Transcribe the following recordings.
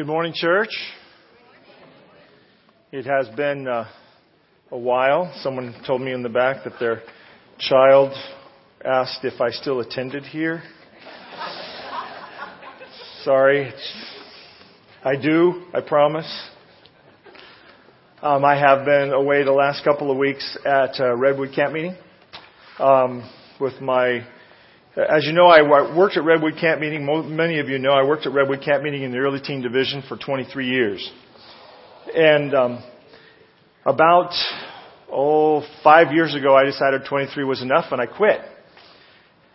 Good morning, church. It has been uh, a while. Someone told me in the back that their child asked if I still attended here. Sorry. I do, I promise. Um, I have been away the last couple of weeks at uh, Redwood Camp Meeting um, with my as you know, I worked at Redwood Camp Meeting. Many of you know I worked at Redwood Camp Meeting in the early teen division for 23 years. And um, about oh five years ago, I decided 23 was enough, and I quit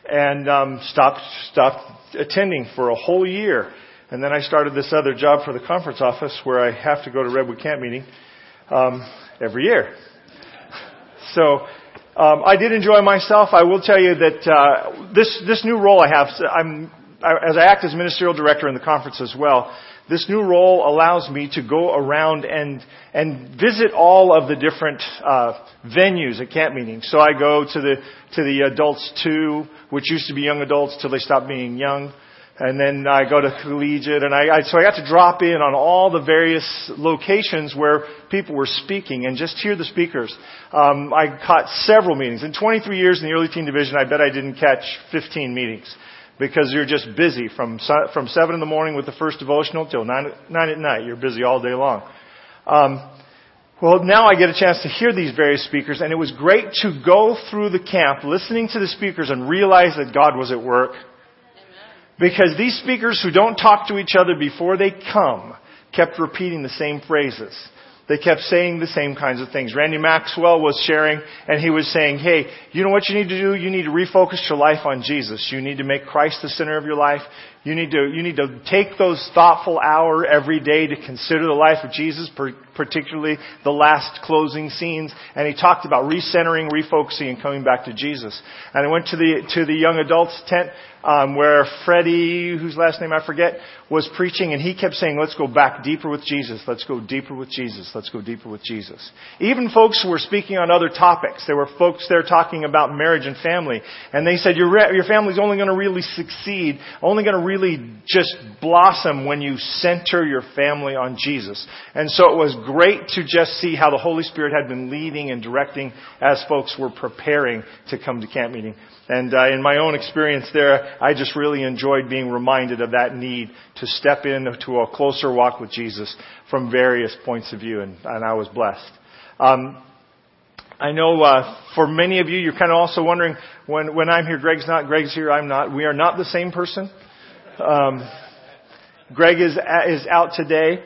and um, stopped stopped attending for a whole year. And then I started this other job for the conference office where I have to go to Redwood Camp Meeting um, every year. So um, I did enjoy myself. I will tell you that uh, this this new role I have, I'm I, as I act as ministerial director in the conference as well. This new role allows me to go around and and visit all of the different uh, venues at camp meetings. So I go to the to the adults too, which used to be young adults till they stopped being young. And then I go to collegiate, and I, I so I got to drop in on all the various locations where people were speaking and just hear the speakers. Um, I caught several meetings in 23 years in the early teen division. I bet I didn't catch 15 meetings because you're just busy from from seven in the morning with the first devotional till nine nine at night. You're busy all day long. Um, well, now I get a chance to hear these various speakers, and it was great to go through the camp listening to the speakers and realize that God was at work because these speakers who don't talk to each other before they come kept repeating the same phrases. They kept saying the same kinds of things. Randy Maxwell was sharing and he was saying, hey, you know what you need to do? You need to refocus your life on Jesus. You need to make Christ the center of your life. You need to, you need to take those thoughtful hour every day to consider the life of Jesus, particularly the last closing scenes. And he talked about recentering, refocusing, and coming back to Jesus. And I went to the, to the young adults tent um, where Freddie, whose last name I forget, was preaching, and he kept saying, "Let's go back deeper with Jesus. Let's go deeper with Jesus. Let's go deeper with Jesus." Even folks who were speaking on other topics, there were folks there talking about marriage and family, and they said, "Your re- your family's only going to really succeed, only going to really just blossom when you center your family on Jesus." And so it was great to just see how the Holy Spirit had been leading and directing as folks were preparing to come to camp meeting. And uh, in my own experience there, I just really enjoyed being reminded of that need to step into a closer walk with Jesus from various points of view, and, and I was blessed. Um, I know uh, for many of you, you're kind of also wondering when when I'm here, Greg's not, Greg's here, I'm not. We are not the same person. Um, Greg is is out today.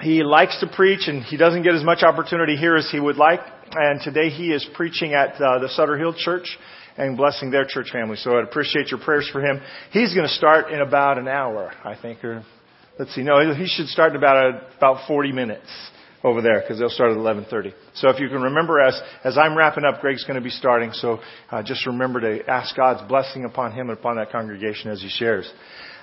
He likes to preach, and he doesn't get as much opportunity here as he would like. And today he is preaching at uh, the Sutter Hill Church and blessing their church family. So I'd appreciate your prayers for him. He's going to start in about an hour, I think, or let's see. No, he should start in about a, about 40 minutes over there because they'll start at 11:30. So if you can remember, as as I'm wrapping up, Greg's going to be starting. So uh, just remember to ask God's blessing upon him and upon that congregation as he shares.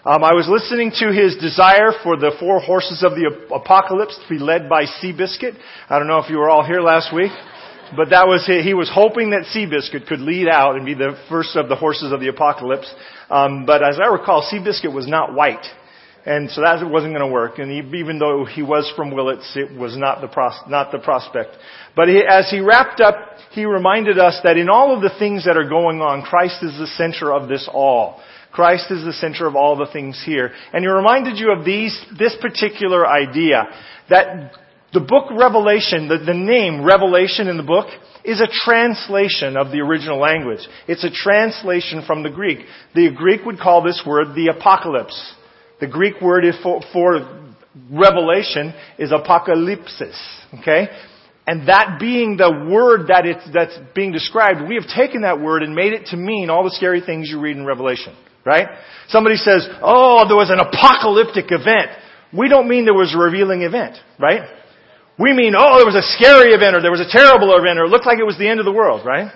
Um, I was listening to his desire for the four horses of the apocalypse to be led by Seabiscuit. I don't know if you were all here last week. But that was he was hoping that Seabiscuit could lead out and be the first of the horses of the apocalypse. Um, but as I recall, Seabiscuit was not white, and so that wasn't going to work. And even though he was from Willits, it was not the pros, not the prospect. But he, as he wrapped up, he reminded us that in all of the things that are going on, Christ is the center of this all. Christ is the center of all the things here. And he reminded you of these, this particular idea that the book Revelation, the, the name Revelation in the book, is a translation of the original language. It's a translation from the Greek. The Greek would call this word the apocalypse. The Greek word for, for revelation is apocalypsis. Okay? And that being the word that it's, that's being described, we have taken that word and made it to mean all the scary things you read in Revelation. Right? Somebody says, oh, there was an apocalyptic event. We don't mean there was a revealing event, right? We mean, oh, there was a scary event or there was a terrible event or it looked like it was the end of the world, right?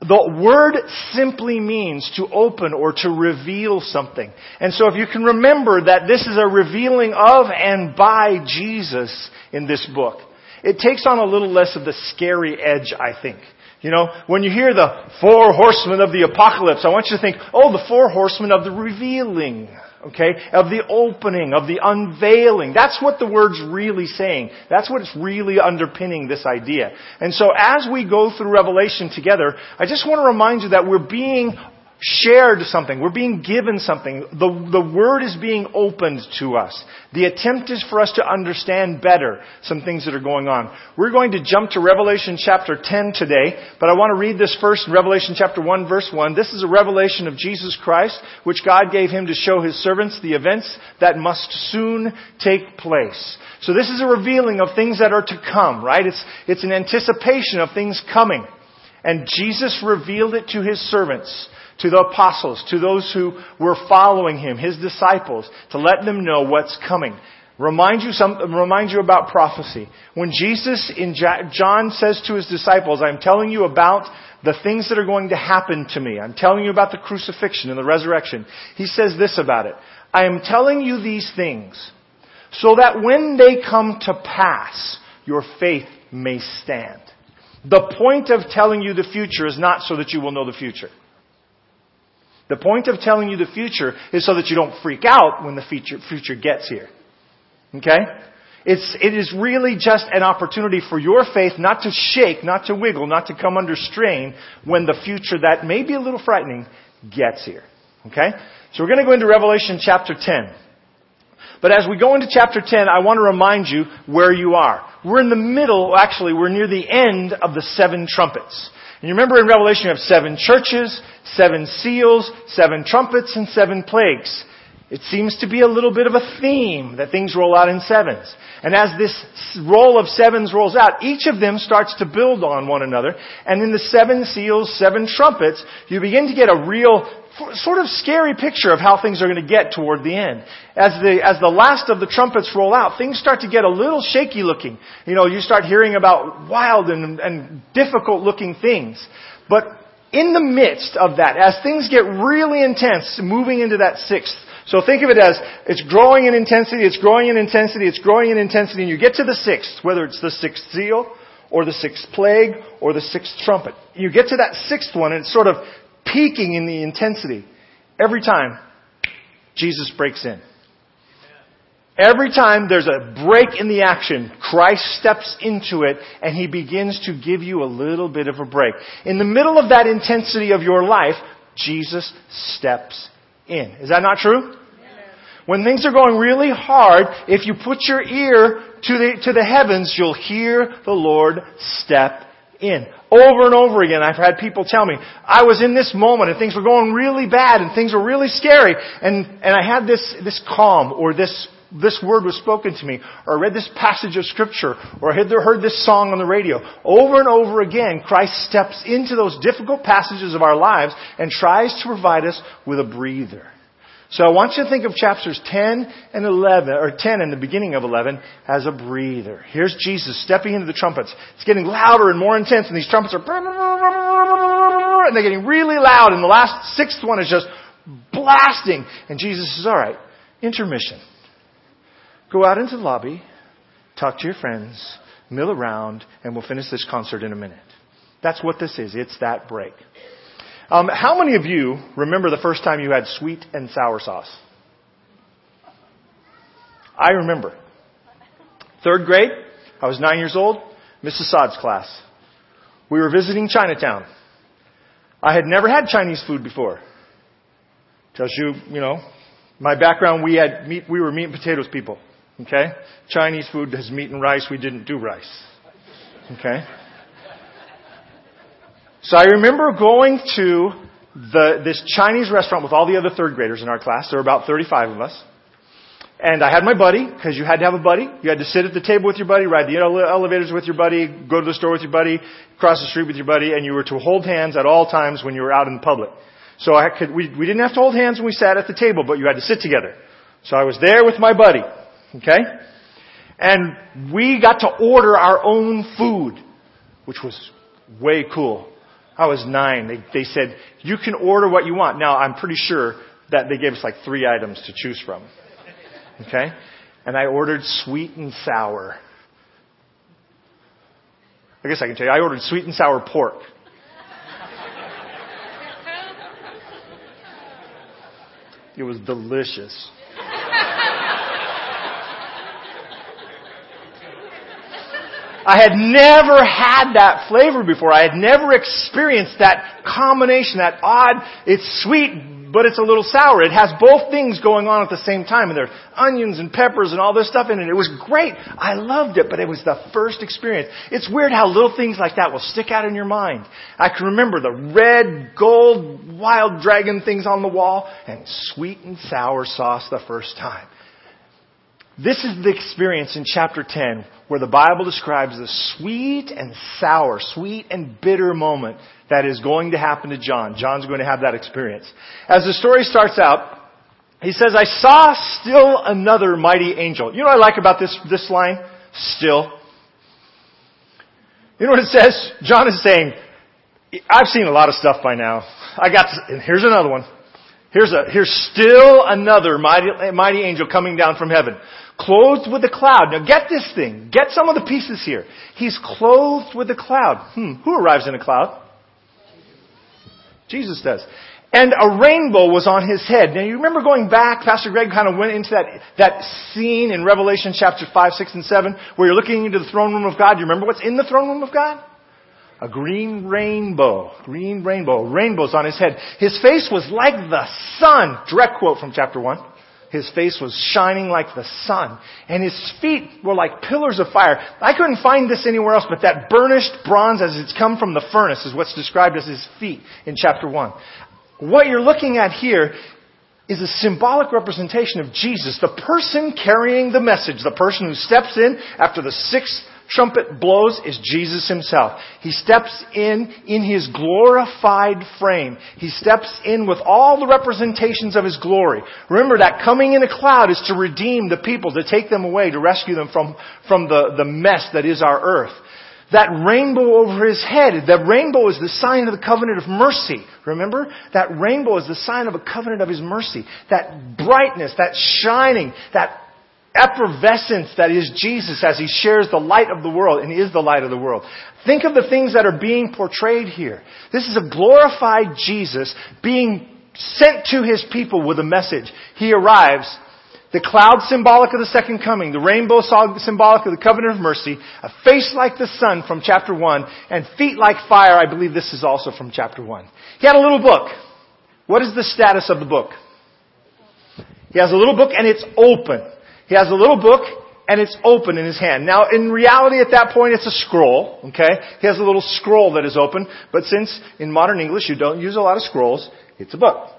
The word simply means to open or to reveal something. And so if you can remember that this is a revealing of and by Jesus in this book, it takes on a little less of the scary edge, I think. You know, when you hear the four horsemen of the apocalypse, I want you to think, oh, the four horsemen of the revealing Okay? Of the opening, of the unveiling. That's what the word's really saying. That's what's really underpinning this idea. And so as we go through Revelation together, I just want to remind you that we're being shared something. We're being given something. The, the Word is being opened to us. The attempt is for us to understand better some things that are going on. We're going to jump to Revelation chapter 10 today, but I want to read this first in Revelation chapter 1 verse 1. This is a revelation of Jesus Christ, which God gave Him to show His servants the events that must soon take place. So this is a revealing of things that are to come, right? It's, it's an anticipation of things coming. And Jesus revealed it to His servants to the apostles, to those who were following him, his disciples, to let them know what's coming. Remind you some, remind you about prophecy. When Jesus in John says to his disciples, I'm telling you about the things that are going to happen to me. I'm telling you about the crucifixion and the resurrection. He says this about it. I am telling you these things so that when they come to pass, your faith may stand. The point of telling you the future is not so that you will know the future. The point of telling you the future is so that you don't freak out when the future, future gets here. Okay? It's, it is really just an opportunity for your faith not to shake, not to wiggle, not to come under strain when the future that may be a little frightening gets here. Okay? So we're going to go into Revelation chapter 10. But as we go into chapter 10, I want to remind you where you are. We're in the middle, actually, we're near the end of the seven trumpets. And you remember in Revelation you have seven churches, seven seals, seven trumpets, and seven plagues. It seems to be a little bit of a theme that things roll out in sevens. And as this roll of sevens rolls out, each of them starts to build on one another. And in the seven seals, seven trumpets, you begin to get a real sort of scary picture of how things are going to get toward the end. As the, as the last of the trumpets roll out, things start to get a little shaky looking. You know, you start hearing about wild and, and difficult looking things. But in the midst of that, as things get really intense, moving into that sixth, so think of it as it's growing in intensity, it's growing in intensity, it's growing in intensity, and you get to the sixth, whether it's the sixth seal, or the sixth plague, or the sixth trumpet. You get to that sixth one, and it's sort of peaking in the intensity. Every time, Jesus breaks in. Every time there's a break in the action, Christ steps into it and he begins to give you a little bit of a break. In the middle of that intensity of your life, Jesus steps in. Is that not true? When things are going really hard, if you put your ear to the, to the heavens, you'll hear the Lord step in. Over and over again, I've had people tell me, I was in this moment and things were going really bad and things were really scary and, and I had this, this calm or this, this word was spoken to me or I read this passage of scripture or I heard this song on the radio. Over and over again, Christ steps into those difficult passages of our lives and tries to provide us with a breather. So I want you to think of chapters 10 and 11, or 10 and the beginning of 11 as a breather. Here's Jesus stepping into the trumpets. It's getting louder and more intense and these trumpets are, and they're getting really loud and the last sixth one is just blasting. And Jesus says, alright, intermission. Go out into the lobby, talk to your friends, mill around, and we'll finish this concert in a minute. That's what this is. It's that break. Um, how many of you remember the first time you had sweet and sour sauce? I remember. Third grade, I was nine years old, Mrs. Saad's class. We were visiting Chinatown. I had never had Chinese food before. Tells you, you know, my background, we had meat, we were meat and potatoes people. Okay? Chinese food has meat and rice, we didn't do rice. Okay? So I remember going to the, this Chinese restaurant with all the other third graders in our class. There were about 35 of us. And I had my buddy, because you had to have a buddy. You had to sit at the table with your buddy, ride the elevators with your buddy, go to the store with your buddy, cross the street with your buddy, and you were to hold hands at all times when you were out in public. So I could, we, we didn't have to hold hands when we sat at the table, but you had to sit together. So I was there with my buddy. Okay? And we got to order our own food, which was way cool. I was nine. They, they said, you can order what you want. Now, I'm pretty sure that they gave us like three items to choose from. Okay? And I ordered sweet and sour. I guess I can tell you, I ordered sweet and sour pork. It was delicious. I had never had that flavor before. I had never experienced that combination, that odd, it's sweet, but it's a little sour. It has both things going on at the same time, and there's onions and peppers and all this stuff in it. It was great. I loved it, but it was the first experience. It's weird how little things like that will stick out in your mind. I can remember the red, gold, wild dragon things on the wall, and sweet and sour sauce the first time. This is the experience in chapter 10 where the Bible describes the sweet and sour, sweet and bitter moment that is going to happen to John. John's going to have that experience. As the story starts out, he says, I saw still another mighty angel. You know what I like about this, this line? Still. You know what it says? John is saying, I've seen a lot of stuff by now. I got, to, and here's another one. Here's a, here's still another mighty, mighty angel coming down from heaven clothed with a cloud. Now get this thing. Get some of the pieces here. He's clothed with a cloud. Hmm. Who arrives in a cloud? Jesus does. And a rainbow was on his head. Now you remember going back, Pastor Greg kind of went into that, that scene in Revelation chapter 5, 6, and 7, where you're looking into the throne room of God. You remember what's in the throne room of God? A green rainbow. Green rainbow. Rainbows on his head. His face was like the sun. Direct quote from chapter 1. His face was shining like the sun, and his feet were like pillars of fire. I couldn't find this anywhere else, but that burnished bronze as it's come from the furnace is what's described as his feet in chapter 1. What you're looking at here is a symbolic representation of Jesus, the person carrying the message, the person who steps in after the sixth trumpet blows is Jesus himself. He steps in in his glorified frame. He steps in with all the representations of his glory. Remember that coming in a cloud is to redeem the people, to take them away, to rescue them from, from the, the mess that is our earth. That rainbow over his head, that rainbow is the sign of the covenant of mercy. Remember? That rainbow is the sign of a covenant of his mercy. That brightness, that shining, that effervescence that is Jesus as he shares the light of the world and is the light of the world. Think of the things that are being portrayed here. This is a glorified Jesus being sent to his people with a message. He arrives. The cloud symbolic of the second coming, the rainbow symbolic of the covenant of mercy, a face like the sun from chapter 1, and feet like fire, I believe this is also from chapter 1. He had a little book. What is the status of the book? He has a little book and it's open. He has a little book and it's open in his hand. Now, in reality, at that point, it's a scroll, okay? He has a little scroll that is open, but since in modern English you don't use a lot of scrolls, it's a book.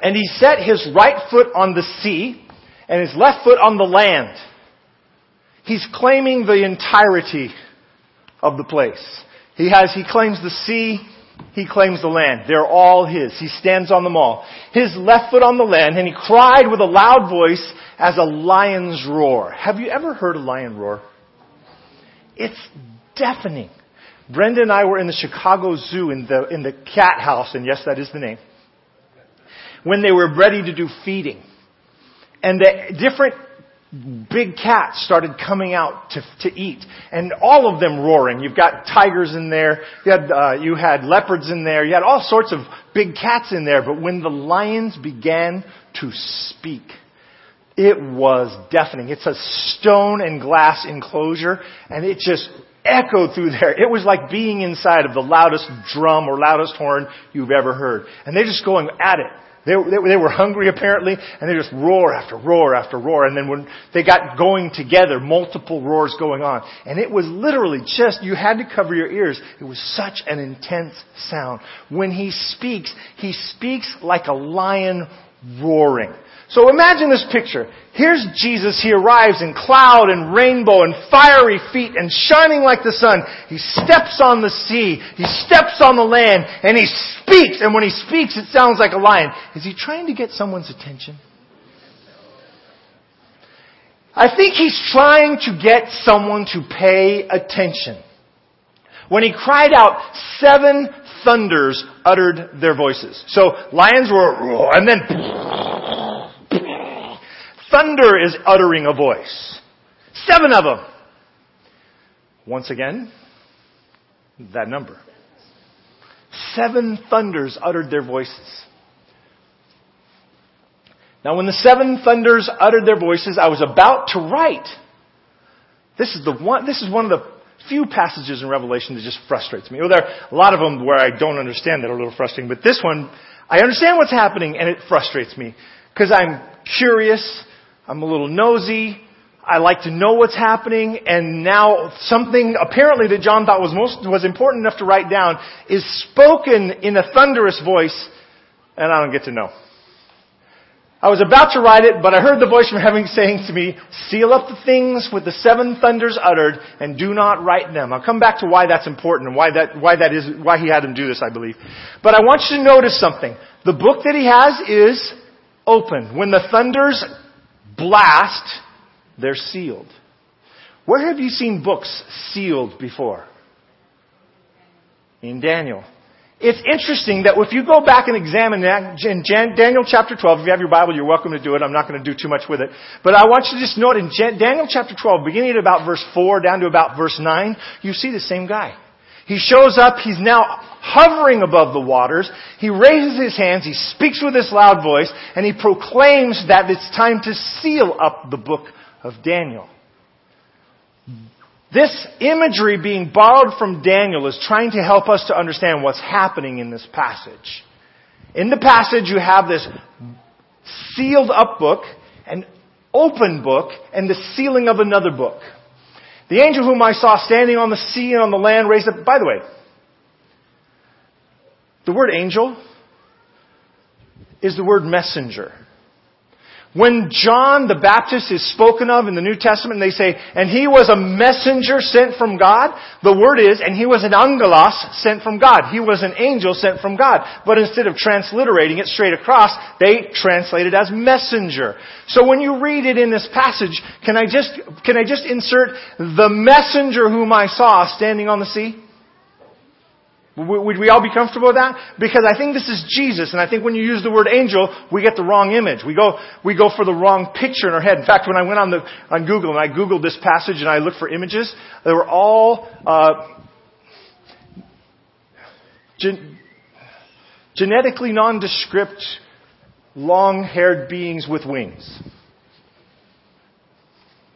And he set his right foot on the sea and his left foot on the land. He's claiming the entirety of the place. He has, he claims the sea, he claims the land. They're all his. He stands on them all. His left foot on the land, and he cried with a loud voice as a lion's roar. Have you ever heard a lion roar? It's deafening. Brenda and I were in the Chicago Zoo in the, in the cat house, and yes, that is the name, when they were ready to do feeding. And the different big cats started coming out to, to eat, and all of them roaring. You've got tigers in there, you had, uh, you had leopards in there, you had all sorts of big cats in there, but when the lions began to speak, it was deafening. It's a stone and glass enclosure, and it just echoed through there. It was like being inside of the loudest drum or loudest horn you've ever heard. And they're just going at it. They, they, they, were hungry apparently, and they just roar after roar after roar. And then when they got going together, multiple roars going on. And it was literally just, you had to cover your ears. It was such an intense sound. When he speaks, he speaks like a lion roaring. So imagine this picture. Here's Jesus. He arrives in cloud and rainbow and fiery feet and shining like the sun. He steps on the sea. He steps on the land and he speaks. And when he speaks, it sounds like a lion. Is he trying to get someone's attention? I think he's trying to get someone to pay attention. When he cried out, seven thunders uttered their voices. So lions were, and then Thunder is uttering a voice. Seven of them. Once again, that number. Seven thunders uttered their voices. Now when the seven thunders uttered their voices, I was about to write. This is the one, this is one of the few passages in Revelation that just frustrates me. Well, there are a lot of them where I don't understand that are a little frustrating, but this one, I understand what's happening and it frustrates me. Because I'm curious, I'm a little nosy, I like to know what's happening, and now something apparently that John thought was most, was important enough to write down is spoken in a thunderous voice, and I don't get to know. I was about to write it, but I heard the voice from heaven saying to me, seal up the things with the seven thunders uttered and do not write them. I'll come back to why that's important and why that, why that is, why he had him do this, I believe. But I want you to notice something. The book that he has is open. When the thunders blast, they're sealed. Where have you seen books sealed before? In Daniel. It's interesting that if you go back and examine in Daniel chapter 12, if you have your Bible, you're welcome to do it. I'm not going to do too much with it. But I want you to just note in Daniel chapter 12, beginning at about verse 4 down to about verse 9, you see the same guy. He shows up, he's now hovering above the waters, he raises his hands, he speaks with this loud voice, and he proclaims that it's time to seal up the book of Daniel. This imagery being borrowed from Daniel is trying to help us to understand what's happening in this passage. In the passage, you have this sealed up book, an open book, and the sealing of another book. The angel whom I saw standing on the sea and on the land raised up, by the way, the word angel is the word messenger. When John the Baptist is spoken of in the New Testament, they say, and he was a messenger sent from God, the word is, and he was an angelos sent from God. He was an angel sent from God. But instead of transliterating it straight across, they translate it as messenger. So when you read it in this passage, can I just, can I just insert the messenger whom I saw standing on the sea? Would we all be comfortable with that? Because I think this is Jesus, and I think when you use the word angel, we get the wrong image. We go, we go for the wrong picture in our head. In fact, when I went on the, on Google and I Googled this passage and I looked for images, they were all, uh, gen- genetically nondescript, long-haired beings with wings.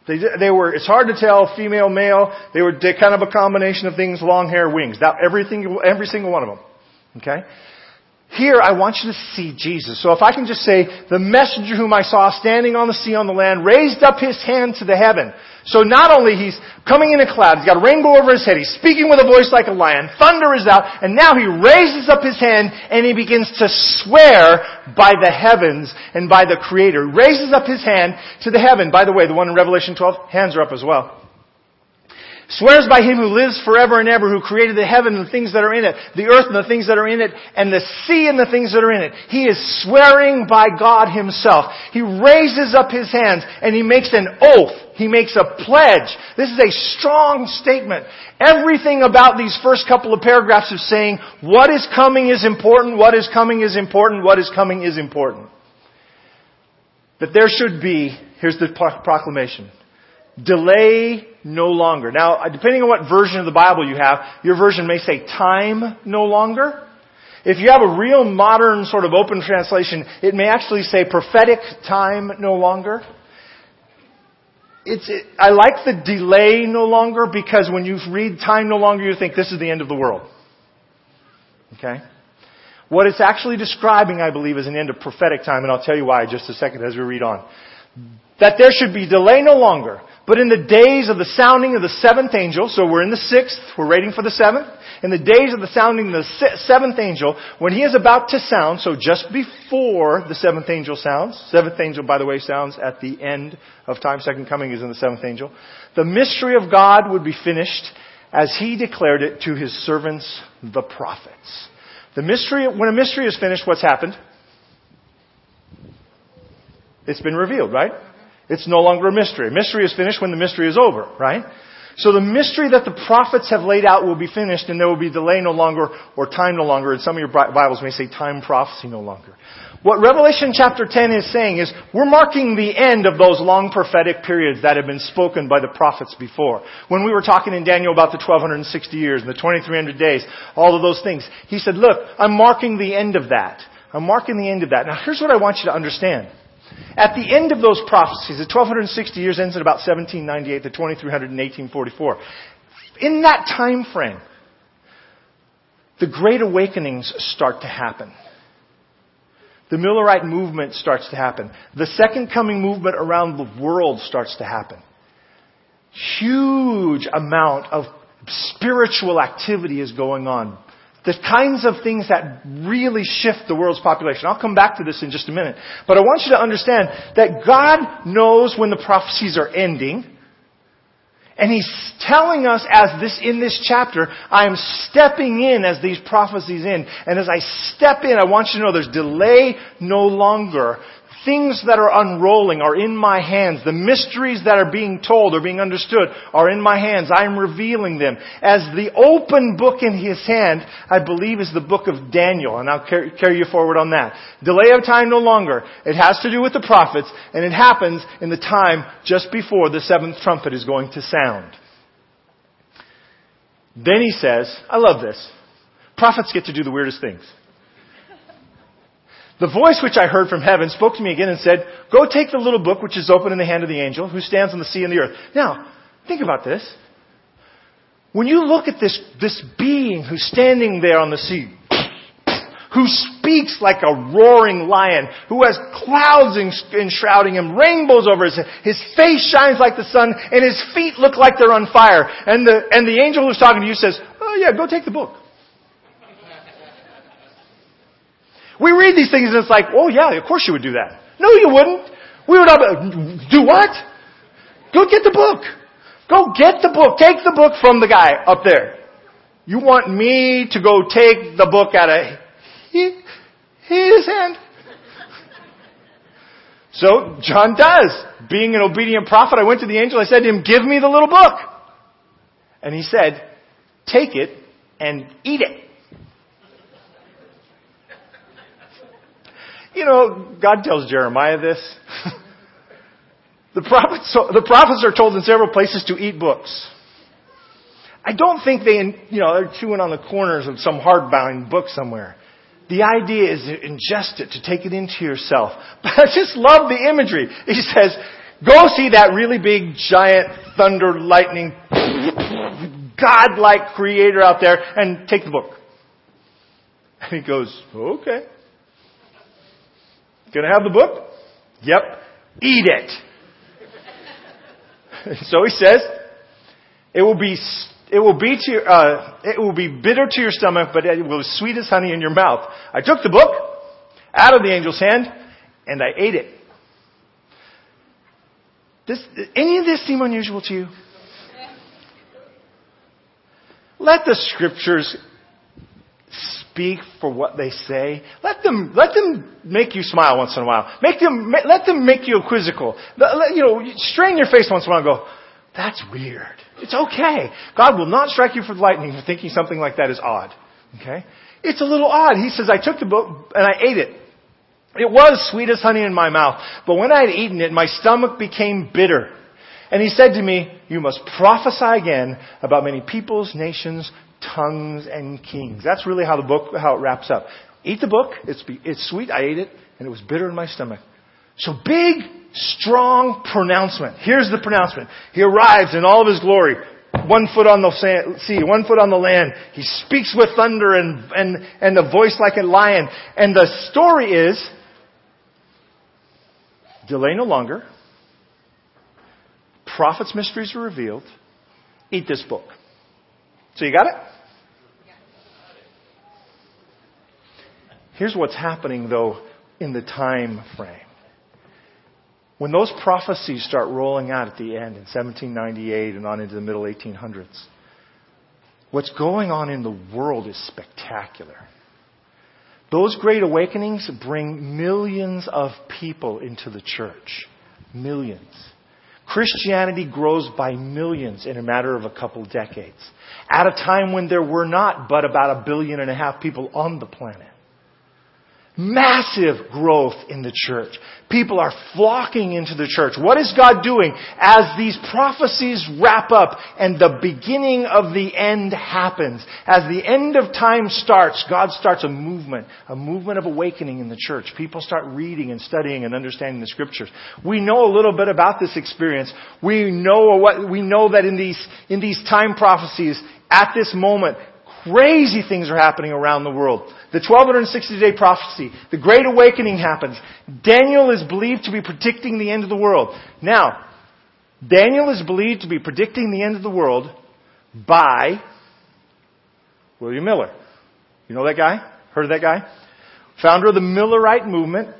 They, they were, it's hard to tell, female, male. They were kind of a combination of things, long hair, wings. That, everything, every single one of them. Okay? Here, I want you to see Jesus. So if I can just say, the messenger whom I saw standing on the sea on the land raised up his hand to the heaven. So not only he's coming in a cloud, he's got a rainbow over his head, he's speaking with a voice like a lion, thunder is out, and now he raises up his hand and he begins to swear by the heavens and by the Creator. Raises up his hand to the heaven. By the way, the one in Revelation 12, hands are up as well swears by him who lives forever and ever, who created the heaven and the things that are in it, the earth and the things that are in it, and the sea and the things that are in it. He is swearing by God himself. He raises up his hands and he makes an oath. He makes a pledge. This is a strong statement. Everything about these first couple of paragraphs is saying, what is coming is important, what is coming is important, what is coming is important. That there should be, here's the proclamation, delay no longer. Now, uh, depending on what version of the Bible you have, your version may say time no longer. If you have a real modern sort of open translation, it may actually say prophetic time no longer. It's, it, I like the delay no longer because when you read time no longer, you think this is the end of the world. Okay? What it's actually describing, I believe, is an end of prophetic time, and I'll tell you why in just a second as we read on. That there should be delay no longer. But in the days of the sounding of the seventh angel, so we're in the sixth, we're waiting for the seventh. In the days of the sounding of the seventh angel, when he is about to sound, so just before the seventh angel sounds, seventh angel, by the way, sounds at the end of time, second coming is in the seventh angel, the mystery of God would be finished as he declared it to his servants, the prophets. The mystery, when a mystery is finished, what's happened? It's been revealed, right? It's no longer a mystery. Mystery is finished when the mystery is over, right? So the mystery that the prophets have laid out will be finished and there will be delay no longer or time no longer. And some of your Bibles may say time prophecy no longer. What Revelation chapter 10 is saying is we're marking the end of those long prophetic periods that have been spoken by the prophets before. When we were talking in Daniel about the 1260 years and the 2300 days, all of those things, he said, look, I'm marking the end of that. I'm marking the end of that. Now here's what I want you to understand. At the end of those prophecies, the 1260 years ends at about 1798, the 2300 in 1844. In that time frame, the great awakenings start to happen. The Millerite movement starts to happen. The second coming movement around the world starts to happen. Huge amount of spiritual activity is going on. The kinds of things that really shift the world's population. I'll come back to this in just a minute. But I want you to understand that God knows when the prophecies are ending. And He's telling us as this, in this chapter, I am stepping in as these prophecies end. And as I step in, I want you to know there's delay no longer. Things that are unrolling are in my hands. The mysteries that are being told or being understood are in my hands. I am revealing them. As the open book in his hand, I believe is the book of Daniel, and I'll carry you forward on that. Delay of time no longer. It has to do with the prophets, and it happens in the time just before the seventh trumpet is going to sound. Then he says, I love this. Prophets get to do the weirdest things. The voice which I heard from heaven spoke to me again and said, Go take the little book which is open in the hand of the angel who stands on the sea and the earth. Now, think about this. When you look at this, this being who's standing there on the sea, who speaks like a roaring lion, who has clouds enshrouding him, rainbows over his head, his face shines like the sun, and his feet look like they're on fire. And the, and the angel who's talking to you says, Oh yeah, go take the book. We read these things and it's like, oh yeah, of course you would do that. No, you wouldn't. We would have, do what? Go get the book. Go get the book. Take the book from the guy up there. You want me to go take the book out of his hand? So John does. Being an obedient prophet, I went to the angel, I said to him, give me the little book. And he said, take it and eat it. You know, God tells Jeremiah this. the, prophets, the prophets are told in several places to eat books. I don't think they, you know, they're chewing on the corners of some hardbound book somewhere. The idea is to ingest it, to take it into yourself. But I just love the imagery. He says, go see that really big, giant, thunder, lightning, God-like creator out there and take the book. And he goes, okay. Gonna have the book? Yep. Eat it. so he says, it will be, it will be to, uh, it will be bitter to your stomach, but it will be sweet as honey in your mouth. I took the book out of the angel's hand and I ate it. Does any of this seem unusual to you? Let the scriptures speak for what they say. Let them, let them make you smile once in a while. Make them, let them make you quizzical. You know, strain your face once in a while and go, that's weird. It's okay. God will not strike you for lightning for thinking something like that is odd. Okay? It's a little odd. He says, I took the book and I ate it. It was sweet as honey in my mouth, but when I had eaten it, my stomach became bitter. And he said to me, you must prophesy again about many peoples, nations, tongues and kings. That's really how the book, how it wraps up. Eat the book. It's, it's sweet. I ate it and it was bitter in my stomach. So big, strong pronouncement. Here's the pronouncement. He arrives in all of his glory. One foot on the sea, one foot on the land. He speaks with thunder and, and, and a voice like a lion. And the story is, delay no longer. Prophets' mysteries are revealed. Eat this book. So you got it? Here's what's happening though in the time frame. When those prophecies start rolling out at the end in 1798 and on into the middle 1800s, what's going on in the world is spectacular. Those great awakenings bring millions of people into the church. Millions. Christianity grows by millions in a matter of a couple decades. At a time when there were not but about a billion and a half people on the planet. Massive growth in the church. People are flocking into the church. What is God doing as these prophecies wrap up and the beginning of the end happens? As the end of time starts, God starts a movement, a movement of awakening in the church. People start reading and studying and understanding the scriptures. We know a little bit about this experience. We know what, we know that in these, in these time prophecies, at this moment, crazy things are happening around the world. The 1260 day prophecy, the Great Awakening happens. Daniel is believed to be predicting the end of the world. Now, Daniel is believed to be predicting the end of the world by William Miller. You know that guy? Heard of that guy? Founder of the Millerite movement,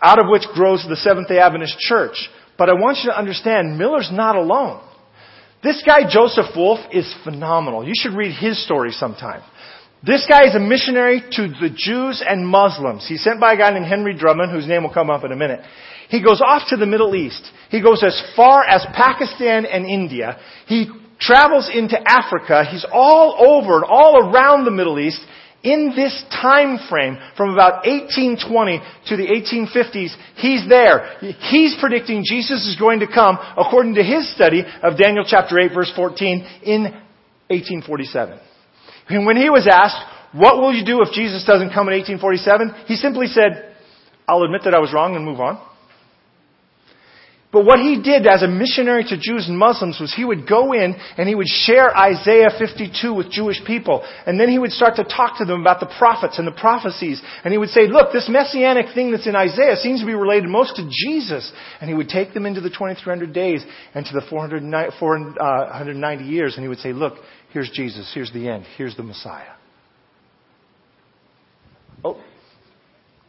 out of which grows the Seventh day Adventist Church. But I want you to understand, Miller's not alone. This guy, Joseph Wolff, is phenomenal. You should read his story sometime. This guy is a missionary to the Jews and Muslims. He's sent by a guy named Henry Drummond, whose name will come up in a minute. He goes off to the Middle East. He goes as far as Pakistan and India. He travels into Africa. He's all over and all around the Middle East in this time frame from about 1820 to the 1850s, he's there. He's predicting Jesus is going to come according to his study of Daniel chapter 8 verse 14 in 1847. And when he was asked, what will you do if Jesus doesn't come in 1847? He simply said, I'll admit that I was wrong and move on. But what he did as a missionary to Jews and Muslims was he would go in and he would share Isaiah 52 with Jewish people. And then he would start to talk to them about the prophets and the prophecies. And he would say, look, this messianic thing that's in Isaiah seems to be related most to Jesus. And he would take them into the 2300 days and to the 490 uh, years. And he would say, look, here's Jesus. Here's the end. Here's the Messiah. Oh.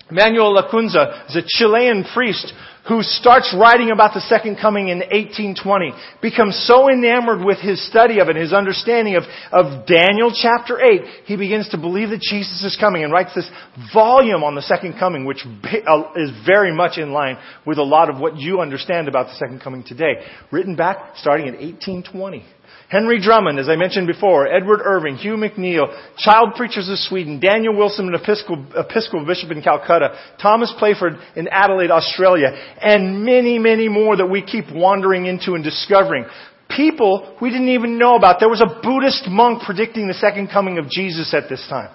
Manuel Lacunza is a Chilean priest who starts writing about the second coming in 1820, becomes so enamored with his study of it, his understanding of, of Daniel chapter 8, he begins to believe that Jesus is coming and writes this volume on the second coming, which uh, is very much in line with a lot of what you understand about the second coming today. Written back starting in 1820. Henry Drummond, as I mentioned before, Edward Irving, Hugh McNeile, child preachers of Sweden, Daniel Wilson, an Episcopal, Episcopal bishop in Calcutta, Thomas Playford in Adelaide, Australia, and many, many more that we keep wandering into and discovering. People we didn't even know about. There was a Buddhist monk predicting the second coming of Jesus at this time.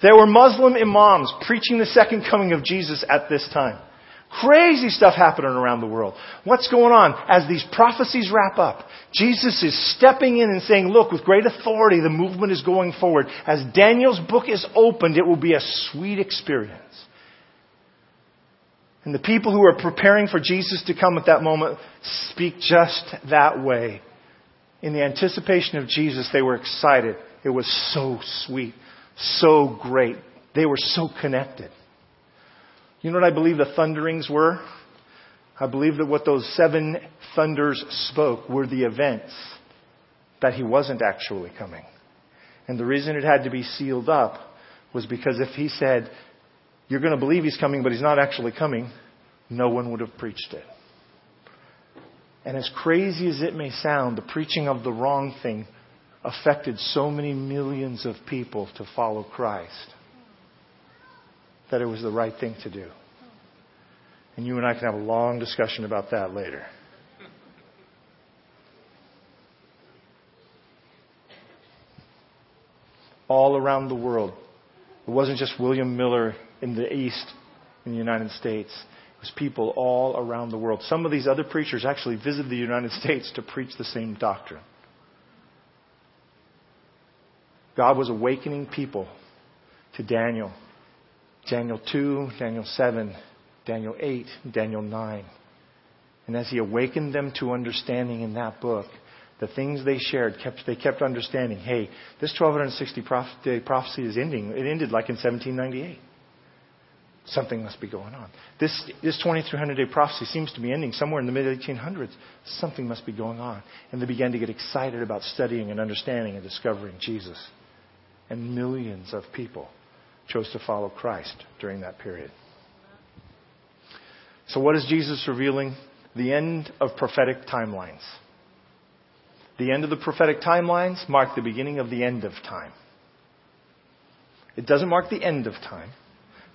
There were Muslim imams preaching the second coming of Jesus at this time. Crazy stuff happening around the world. What's going on? As these prophecies wrap up, Jesus is stepping in and saying, look, with great authority, the movement is going forward. As Daniel's book is opened, it will be a sweet experience. And the people who are preparing for Jesus to come at that moment speak just that way. In the anticipation of Jesus, they were excited. It was so sweet, so great. They were so connected. You know what I believe the thunderings were? I believe that what those seven thunders spoke were the events that he wasn't actually coming. And the reason it had to be sealed up was because if he said, You're going to believe he's coming, but he's not actually coming, no one would have preached it. And as crazy as it may sound, the preaching of the wrong thing affected so many millions of people to follow Christ that it was the right thing to do. And you and I can have a long discussion about that later. All around the world. It wasn't just William Miller in the East in the United States. It was people all around the world. Some of these other preachers actually visited the United States to preach the same doctrine. God was awakening people to Daniel Daniel 2, Daniel 7, Daniel 8, Daniel 9. And as he awakened them to understanding in that book, the things they shared kept they kept understanding. Hey, this 1260 day prophecy is ending. It ended like in 1798. Something must be going on. This this 2300 day prophecy seems to be ending somewhere in the mid 1800s. Something must be going on, and they began to get excited about studying and understanding and discovering Jesus. And millions of people chose to follow Christ during that period. So, what is Jesus revealing? The end of prophetic timelines. The end of the prophetic timelines mark the beginning of the end of time. It doesn't mark the end of time,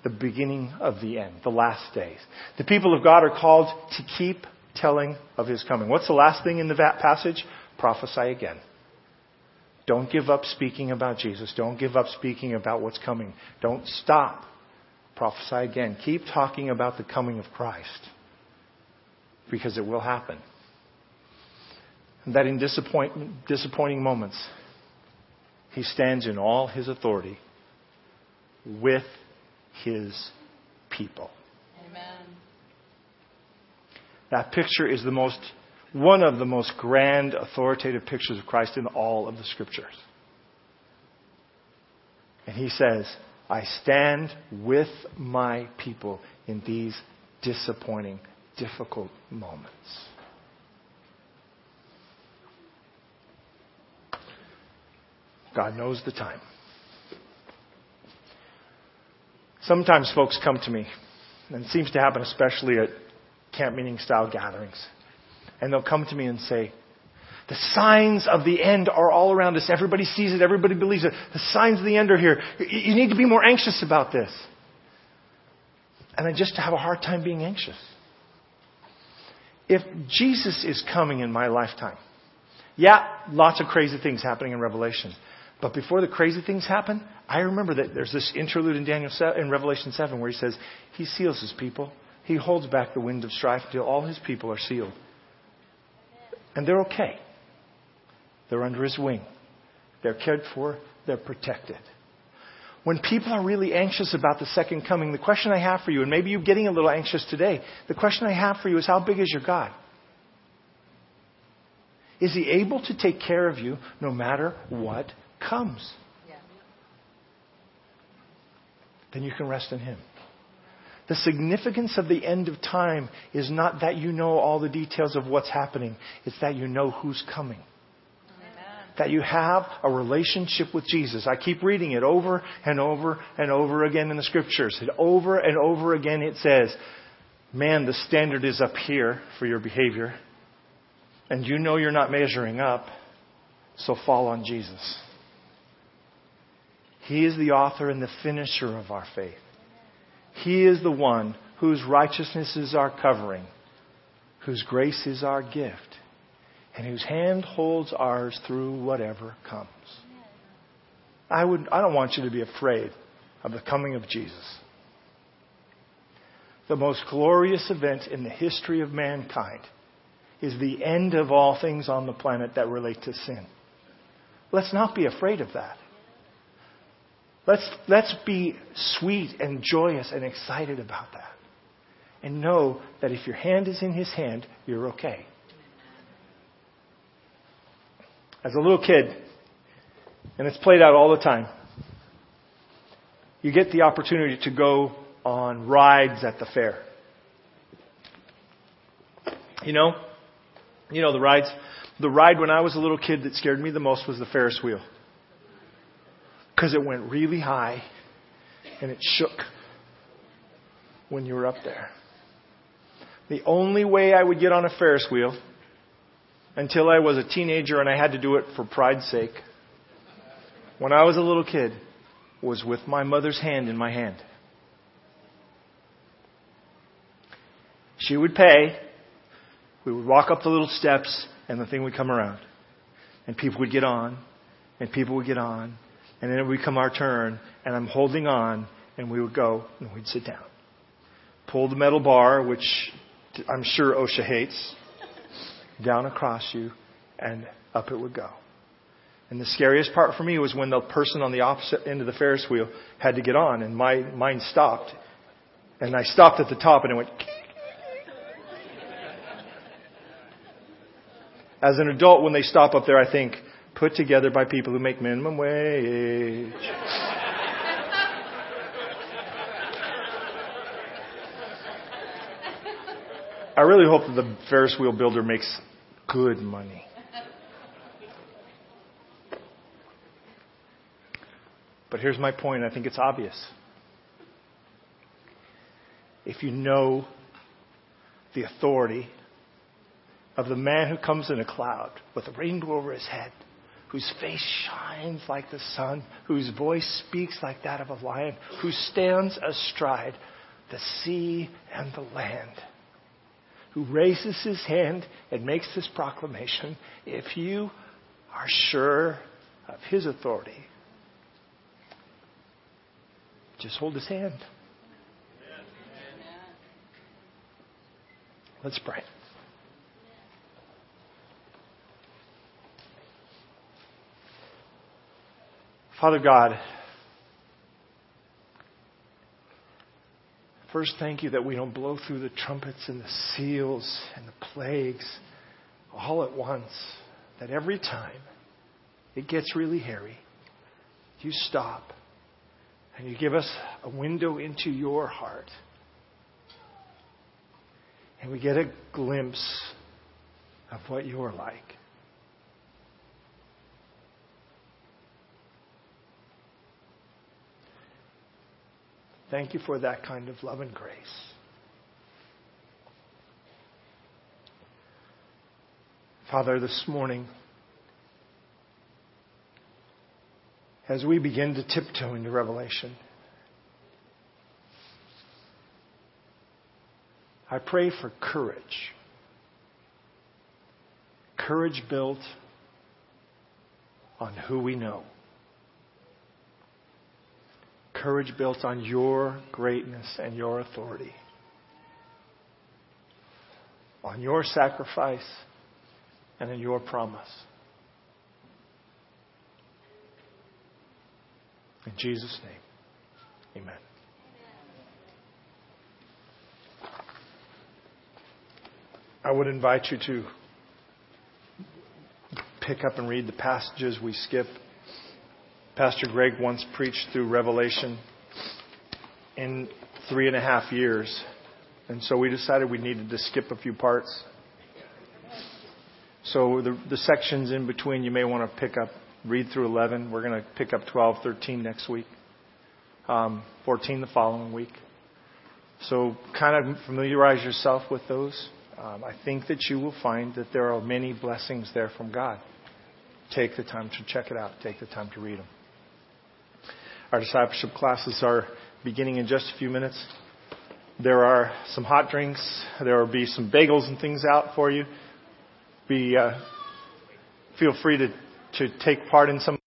the beginning of the end, the last days. The people of God are called to keep telling of his coming. What's the last thing in the passage? Prophesy again. Don't give up speaking about Jesus. Don't give up speaking about what's coming. Don't stop. Prophesy again. Keep talking about the coming of Christ. Because it will happen. And that in disappoint, disappointing moments, he stands in all his authority with his people. Amen. That picture is the most, one of the most grand, authoritative pictures of Christ in all of the scriptures. And he says, I stand with my people in these disappointing, difficult moments. God knows the time. Sometimes folks come to me, and it seems to happen especially at camp meeting style gatherings, and they'll come to me and say, the signs of the end are all around us. Everybody sees it. Everybody believes it. The signs of the end are here. You need to be more anxious about this. And I just have a hard time being anxious. If Jesus is coming in my lifetime, yeah, lots of crazy things happening in Revelation. But before the crazy things happen, I remember that there's this interlude in Daniel in Revelation 7 where he says, He seals his people. He holds back the wind of strife until all his people are sealed. And they're okay. They're under his wing. They're cared for. They're protected. When people are really anxious about the second coming, the question I have for you, and maybe you're getting a little anxious today, the question I have for you is how big is your God? Is he able to take care of you no matter what comes, yeah. then you can rest in Him. The significance of the end of time is not that you know all the details of what's happening, it's that you know who's coming. That you have a relationship with Jesus. I keep reading it over and over and over again in the scriptures. And over and over again it says, man, the standard is up here for your behavior. And you know you're not measuring up, so fall on Jesus. He is the author and the finisher of our faith. He is the one whose righteousness is our covering, whose grace is our gift, and whose hand holds ours through whatever comes. I, would, I don't want you to be afraid of the coming of Jesus. The most glorious event in the history of mankind is the end of all things on the planet that relate to sin. Let's not be afraid of that. Let's, let's be sweet and joyous and excited about that. And know that if your hand is in His hand, you're okay. As a little kid, and it's played out all the time, you get the opportunity to go on rides at the fair. You know, you know the rides. The ride when I was a little kid that scared me the most was the Ferris wheel because it went really high and it shook when you were up there. The only way I would get on a Ferris wheel until I was a teenager and I had to do it for pride's sake, when I was a little kid, was with my mother's hand in my hand. She would pay, we would walk up the little steps, and the thing would come around. And people would get on, and people would get on, and then it would come our turn, and I'm holding on, and we would go, and we'd sit down. Pull the metal bar, which I'm sure OSHA hates, down across you, and up it would go. And the scariest part for me was when the person on the opposite end of the Ferris wheel had to get on, and my mine stopped. And I stopped at the top, and it went. As an adult, when they stop up there, I think, put together by people who make minimum wage. I really hope that the Ferris wheel builder makes good money. But here's my point. I think it's obvious. If you know the authority of the man who comes in a cloud with a rainbow over his head, whose face shines like the sun, whose voice speaks like that of a lion, who stands astride the sea and the land, who raises his hand and makes this proclamation if you are sure of his authority, just hold his hand. Let's pray. Father God, first thank you that we don't blow through the trumpets and the seals and the plagues all at once. That every time it gets really hairy, you stop and you give us a window into your heart. And we get a glimpse of what you're like. Thank you for that kind of love and grace. Father, this morning, as we begin to tiptoe into Revelation, I pray for courage. Courage built on who we know courage built on your greatness and your authority, on your sacrifice and in your promise. In Jesus' name, amen. I would invite you to pick up and read the passages we skip Pastor Greg once preached through Revelation in three and a half years. And so we decided we needed to skip a few parts. So the, the sections in between you may want to pick up, read through 11. We're going to pick up 12, 13 next week, um, 14 the following week. So kind of familiarize yourself with those. Um, I think that you will find that there are many blessings there from God. Take the time to check it out. Take the time to read them. Our discipleship classes are beginning in just a few minutes. There are some hot drinks. There will be some bagels and things out for you. Be uh, feel free to to take part in some.